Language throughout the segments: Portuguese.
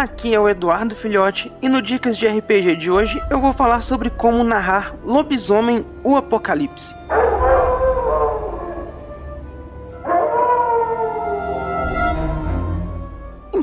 aqui é o Eduardo Filhote e no Dicas de RPG de hoje eu vou falar sobre como narrar Lobisomem o Apocalipse.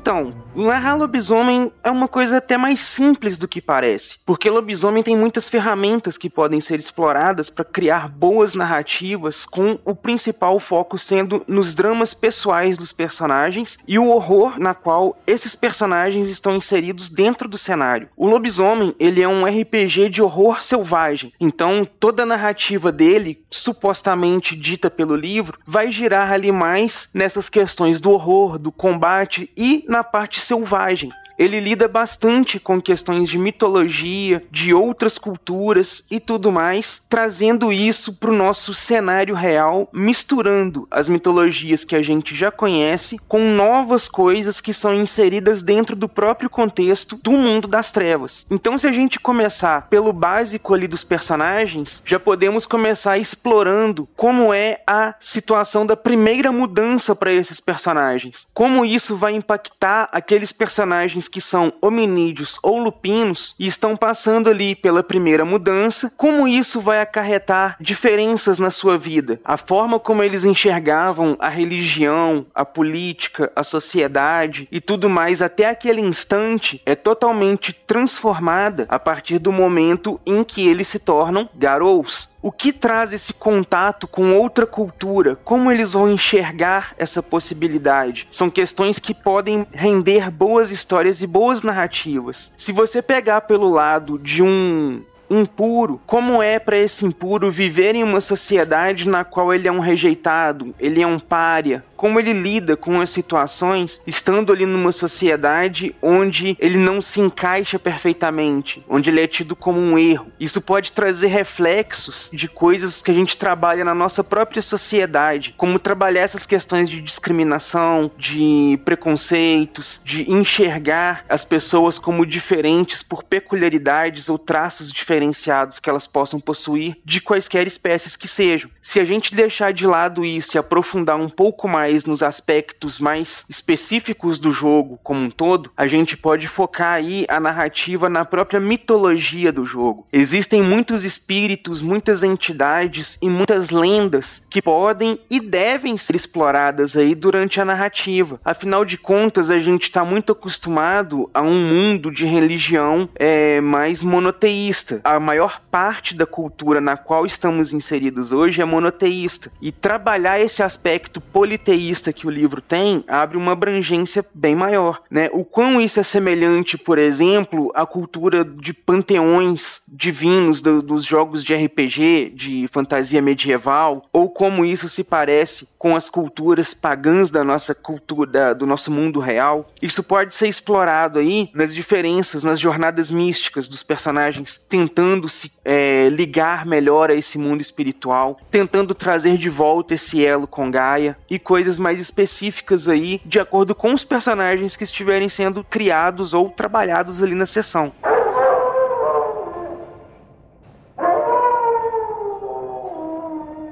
Então, narrar lobisomem é uma coisa até mais simples do que parece, porque lobisomem tem muitas ferramentas que podem ser exploradas para criar boas narrativas, com o principal foco sendo nos dramas pessoais dos personagens e o horror na qual esses personagens estão inseridos dentro do cenário. O lobisomem, ele é um RPG de horror selvagem, então toda a narrativa dele, supostamente dita pelo livro, vai girar ali mais nessas questões do horror, do combate e na na parte selvagem ele lida bastante com questões de mitologia, de outras culturas e tudo mais, trazendo isso para o nosso cenário real, misturando as mitologias que a gente já conhece com novas coisas que são inseridas dentro do próprio contexto do mundo das trevas. Então, se a gente começar pelo básico ali dos personagens, já podemos começar explorando como é a situação da primeira mudança para esses personagens, como isso vai impactar aqueles personagens que são hominídeos ou lupinos e estão passando ali pela primeira mudança, como isso vai acarretar diferenças na sua vida? A forma como eles enxergavam a religião, a política, a sociedade e tudo mais até aquele instante é totalmente transformada a partir do momento em que eles se tornam garous. O que traz esse contato com outra cultura? Como eles vão enxergar essa possibilidade? São questões que podem render boas histórias e boas narrativas. Se você pegar pelo lado de um impuro, como é para esse impuro viver em uma sociedade na qual ele é um rejeitado, ele é um pária, como ele lida com as situações estando ali numa sociedade onde ele não se encaixa perfeitamente, onde ele é tido como um erro. Isso pode trazer reflexos de coisas que a gente trabalha na nossa própria sociedade, como trabalhar essas questões de discriminação, de preconceitos, de enxergar as pessoas como diferentes por peculiaridades ou traços diferenciados que elas possam possuir de quaisquer espécies que sejam. Se a gente deixar de lado isso e aprofundar um pouco mais nos aspectos mais específicos do jogo como um todo, a gente pode focar aí a narrativa na própria mitologia do jogo. Existem muitos espíritos, muitas entidades e muitas lendas que podem e devem ser exploradas aí durante a narrativa. Afinal de contas, a gente está muito acostumado a um mundo de religião é, mais monoteísta. A maior parte da cultura na qual estamos inseridos hoje é monoteísta. E trabalhar esse aspecto politeísta panteísta que o livro tem abre uma abrangência bem maior, né? O quão isso é semelhante, por exemplo, à cultura de panteões divinos do, dos jogos de RPG, de fantasia medieval, ou como isso se parece com as culturas pagãs da nossa cultura, da, do nosso mundo real. Isso pode ser explorado aí nas diferenças, nas jornadas místicas dos personagens tentando se é, ligar melhor a esse mundo espiritual, tentando trazer de volta esse elo com Gaia e coisas mais específicas aí, de acordo com os personagens que estiverem sendo criados ou trabalhados ali na sessão.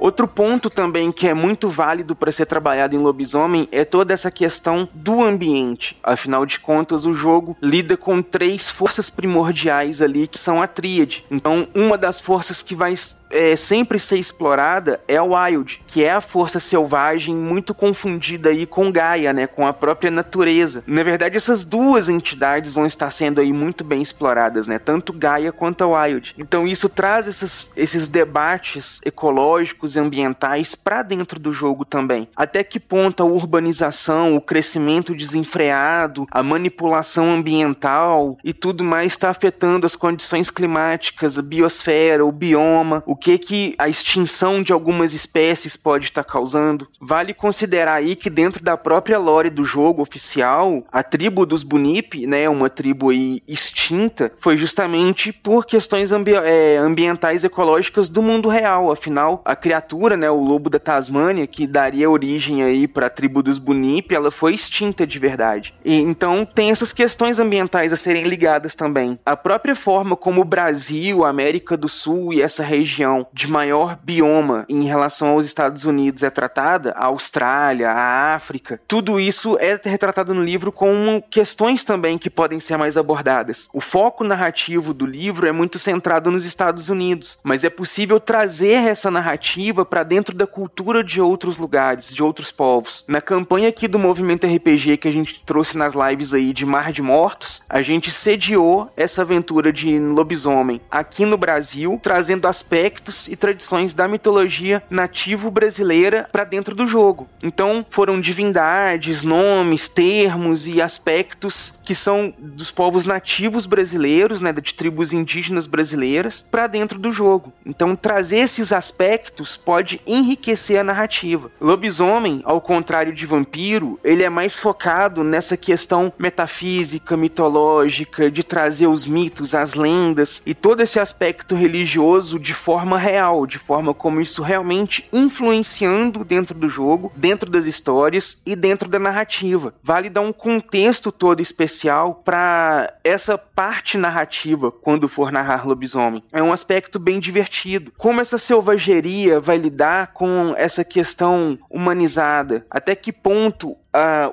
Outro ponto também que é muito válido para ser trabalhado em Lobisomem é toda essa questão do ambiente. Afinal de contas, o jogo lida com três forças primordiais ali que são a tríade. Então, uma das forças que vai é, sempre ser explorada é a Wild, que é a força selvagem muito confundida aí com Gaia, né, com a própria natureza. Na verdade, essas duas entidades vão estar sendo aí muito bem exploradas, né, tanto Gaia quanto a Wild. Então isso traz esses, esses debates ecológicos e ambientais para dentro do jogo também. Até que ponto a urbanização, o crescimento desenfreado, a manipulação ambiental e tudo mais está afetando as condições climáticas, a biosfera, o bioma, o que que a extinção de algumas espécies pode estar tá causando. Vale considerar aí que dentro da própria lore do jogo oficial, a tribo dos Bunip, né, uma tribo aí extinta, foi justamente por questões ambi é, ambientais ecológicas do mundo real. Afinal, a criatura, né, o lobo da Tasmânia, que daria origem aí para a tribo dos Bunip, ela foi extinta de verdade. E, então tem essas questões ambientais a serem ligadas também. A própria forma como o Brasil, a América do Sul e essa região região de maior bioma em relação aos Estados Unidos é tratada, a Austrália, a África, tudo isso é retratado no livro com questões também que podem ser mais abordadas. O foco narrativo do livro é muito centrado nos Estados Unidos, mas é possível trazer essa narrativa para dentro da cultura de outros lugares, de outros povos. Na campanha aqui do movimento RPG que a gente trouxe nas lives aí de Mar de Mortos, a gente sediou essa aventura de lobisomem aqui no Brasil, trazendo aspectos e tradições da mitologia nativo brasileira para dentro do jogo. Então, foram divindades, nomes, termos e aspectos que são dos povos nativos brasileiros, né, de tribos indígenas brasileiras, para dentro do jogo. Então, trazer esses aspectos pode enriquecer a narrativa. Lobisomem, ao contrário de vampiro, ele é mais focado nessa questão metafísica, mitológica, de trazer os mitos, as lendas e todo esse aspecto religioso de forma real, de forma como isso realmente influenciando dentro do jogo, dentro das histórias e dentro da narrativa. Vale dar um contexto todo especial para essa parte narrativa quando for narrar lobisomem. É um aspecto bem divertido. Como essa selvageria vai lidar com essa questão humanizada? Até que ponto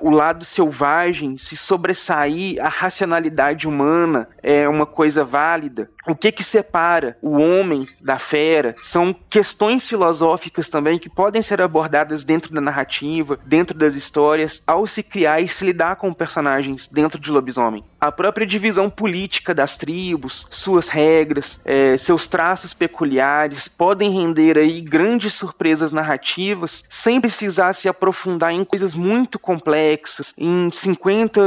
O lado selvagem, se sobressair a racionalidade humana é uma coisa válida. O que que separa o homem da fera? São questões filosóficas também que podem ser abordadas dentro da narrativa, dentro das histórias, ao se criar e se lidar com personagens dentro de lobisomem. A própria divisão política das tribos, suas regras, é, seus traços peculiares podem render aí grandes surpresas narrativas sem precisar se aprofundar em coisas muito em 50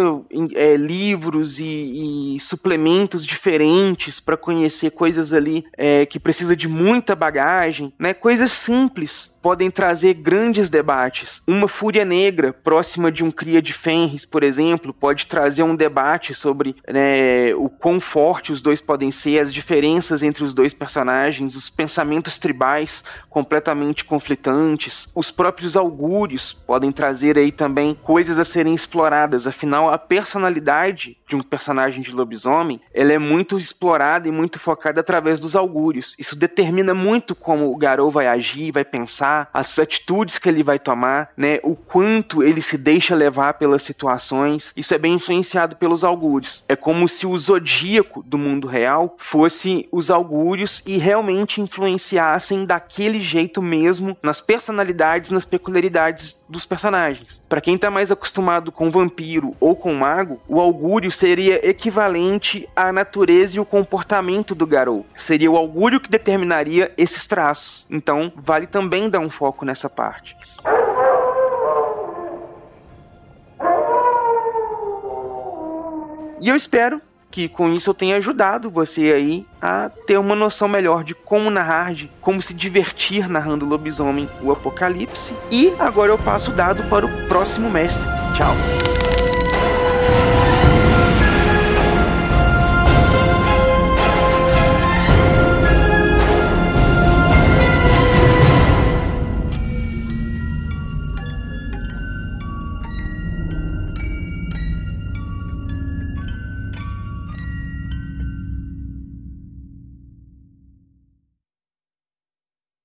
é, livros e, e, suplementos diferentes para conhecer coisas ali é, que precisa de muita bagagem, né? Coisas simples podem trazer grandes debates. Uma fúria negra próxima de um cria de Fenris, por exemplo, pode trazer um debate sobre né, o quão forte os dois podem ser, as diferenças entre os dois personagens, os pensamentos tribais completamente conflitantes. Os próprios augúrios podem trazer aí também coisas a serem exploradas. Afinal, a personalidade de um personagem de lobisomem, ela é muito explorada e muito focada através dos augúrios. Isso determina muito como o Garou vai agir, vai pensar, as atitudes que ele vai tomar, né? O quanto ele se deixa levar pelas situações. Isso é bem influenciado pelos augúrios. É como se o zodíaco do mundo real fosse os augúrios e realmente influenciassem daquele jeito mesmo nas personalidades, nas peculiaridades dos personagens. Para quem tá mais acostumado com vampiro ou com mago, o augúrio seria equivalente à natureza e o comportamento do Garou. Seria o augúrio que determinaria esses traços. Então, vale também dar um foco nessa parte. E eu espero que com isso eu tenha ajudado você aí a ter uma noção melhor de como narrar, de como se divertir narrando Lobisomem o Apocalipse. E agora eu passo o dado para o próximo mestre. Tchau!